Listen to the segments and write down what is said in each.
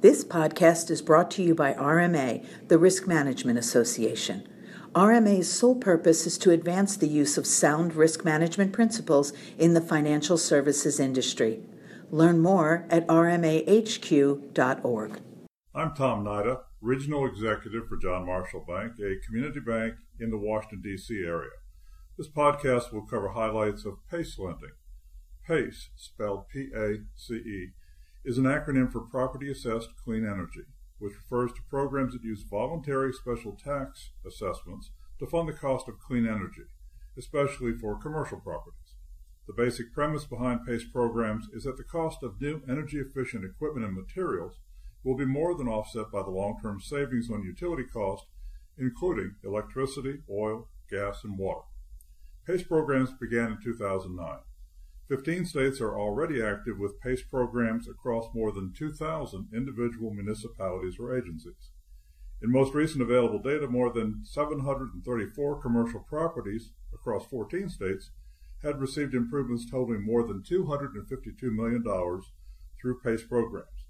This podcast is brought to you by RMA, the Risk Management Association. RMA's sole purpose is to advance the use of sound risk management principles in the financial services industry. Learn more at rmahq.org. I'm Tom Nida, Regional Executive for John Marshall Bank, a community bank in the Washington, D.C. area. This podcast will cover highlights of PACE lending. PACE, spelled P A C E, is an acronym for Property Assessed Clean Energy which refers to programs that use voluntary special tax assessments to fund the cost of clean energy, especially for commercial properties. The basic premise behind PACE programs is that the cost of new energy efficient equipment and materials will be more than offset by the long term savings on utility costs, including electricity, oil, gas, and water. PACE programs began in 2009. 15 states are already active with PACE programs across more than 2,000 individual municipalities or agencies. In most recent available data, more than 734 commercial properties across 14 states had received improvements totaling more than $252 million through PACE programs.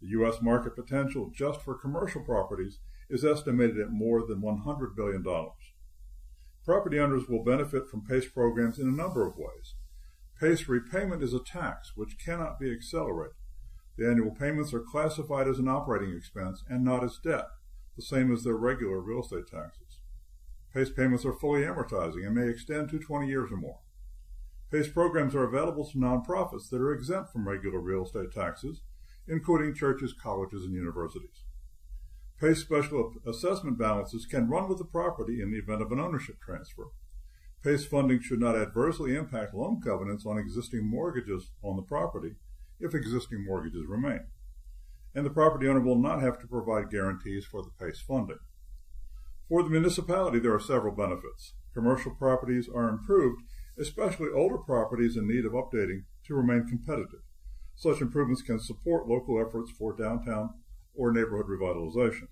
The U.S. market potential just for commercial properties is estimated at more than $100 billion. Property owners will benefit from PACE programs in a number of ways. PACE repayment is a tax which cannot be accelerated. The annual payments are classified as an operating expense and not as debt, the same as their regular real estate taxes. PACE payments are fully amortizing and may extend to 20 years or more. PACE programs are available to nonprofits that are exempt from regular real estate taxes, including churches, colleges, and universities. PACE special assessment balances can run with the property in the event of an ownership transfer. PACE funding should not adversely impact loan covenants on existing mortgages on the property if existing mortgages remain. And the property owner will not have to provide guarantees for the PACE funding. For the municipality, there are several benefits. Commercial properties are improved, especially older properties in need of updating, to remain competitive. Such improvements can support local efforts for downtown or neighborhood revitalization.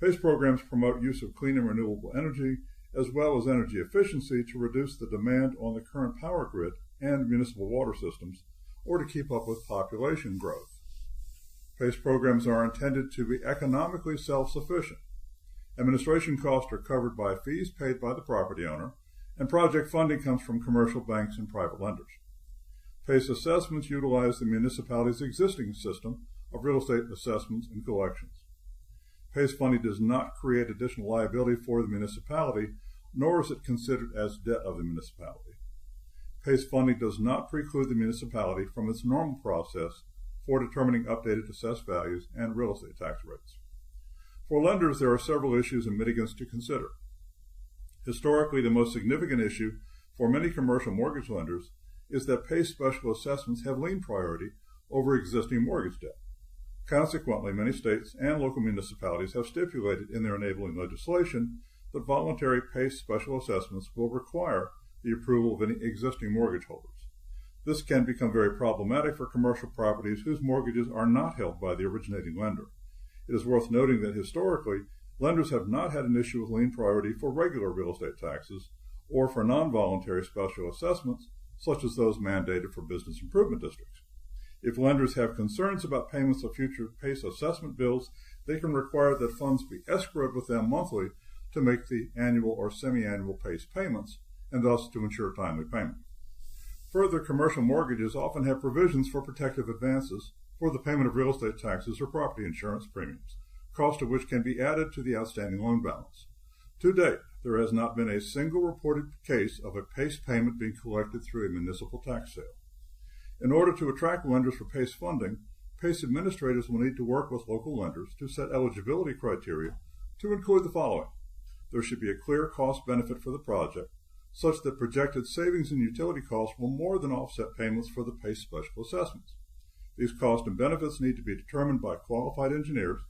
PACE programs promote use of clean and renewable energy as well as energy efficiency to reduce the demand on the current power grid and municipal water systems, or to keep up with population growth. PACE programs are intended to be economically self sufficient. Administration costs are covered by fees paid by the property owner, and project funding comes from commercial banks and private lenders. PACE assessments utilize the municipality's existing system of real estate assessments and collections. PACE funding does not create additional liability for the municipality, nor is it considered as debt of the municipality. PACE funding does not preclude the municipality from its normal process for determining updated assessed values and real estate tax rates. For lenders, there are several issues and mitigants to consider. Historically, the most significant issue for many commercial mortgage lenders is that PACE special assessments have lien priority over existing mortgage debt. Consequently, many states and local municipalities have stipulated in their enabling legislation that voluntary PACE special assessments will require the approval of any existing mortgage holders. This can become very problematic for commercial properties whose mortgages are not held by the originating lender. It is worth noting that historically, lenders have not had an issue with lien priority for regular real estate taxes or for non voluntary special assessments, such as those mandated for business improvement districts. If lenders have concerns about payments of future PACE assessment bills, they can require that funds be escrowed with them monthly to make the annual or semi-annual PACE payments, and thus to ensure timely payment. Further, commercial mortgages often have provisions for protective advances for the payment of real estate taxes or property insurance premiums, cost of which can be added to the outstanding loan balance. To date, there has not been a single reported case of a PACE payment being collected through a municipal tax sale. In order to attract lenders for PACE funding, PACE administrators will need to work with local lenders to set eligibility criteria to include the following. There should be a clear cost benefit for the project, such that projected savings in utility costs will more than offset payments for the PACE special assessments. These costs and benefits need to be determined by qualified engineers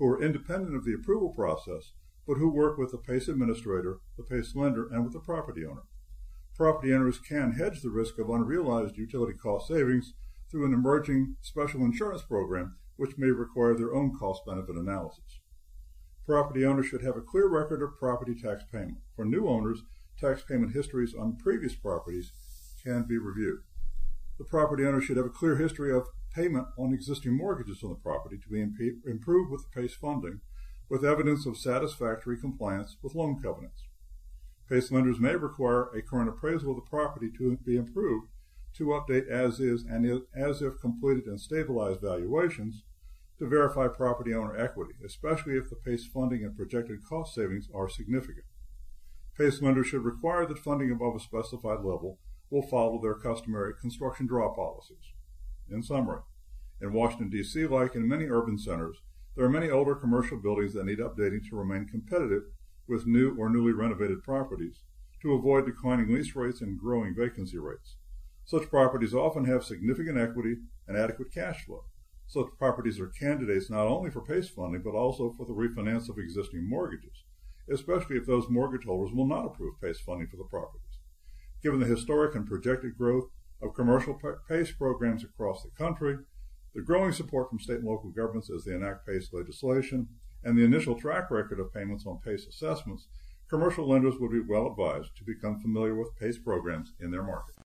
who are independent of the approval process, but who work with the PACE administrator, the PACE lender, and with the property owner property owners can hedge the risk of unrealized utility cost savings through an emerging special insurance program, which may require their own cost benefit analysis. Property owners should have a clear record of property tax payment. For new owners, tax payment histories on previous properties can be reviewed. The property owner should have a clear history of payment on existing mortgages on the property to be imp- improved with PACE funding with evidence of satisfactory compliance with loan covenants. PACE lenders may require a current appraisal of the property to be improved to update as is and as if completed and stabilized valuations to verify property owner equity, especially if the PACE funding and projected cost savings are significant. PACE lenders should require that funding above a specified level will follow their customary construction draw policies. In summary, in Washington, D.C., like in many urban centers, there are many older commercial buildings that need updating to remain competitive with new or newly renovated properties to avoid declining lease rates and growing vacancy rates. Such properties often have significant equity and adequate cash flow. Such properties are candidates not only for PACE funding, but also for the refinance of existing mortgages, especially if those mortgage holders will not approve PACE funding for the properties. Given the historic and projected growth of commercial PACE programs across the country, the growing support from state and local governments as they enact PACE legislation, and the initial track record of payments on PACE assessments, commercial lenders would be well advised to become familiar with PACE programs in their market.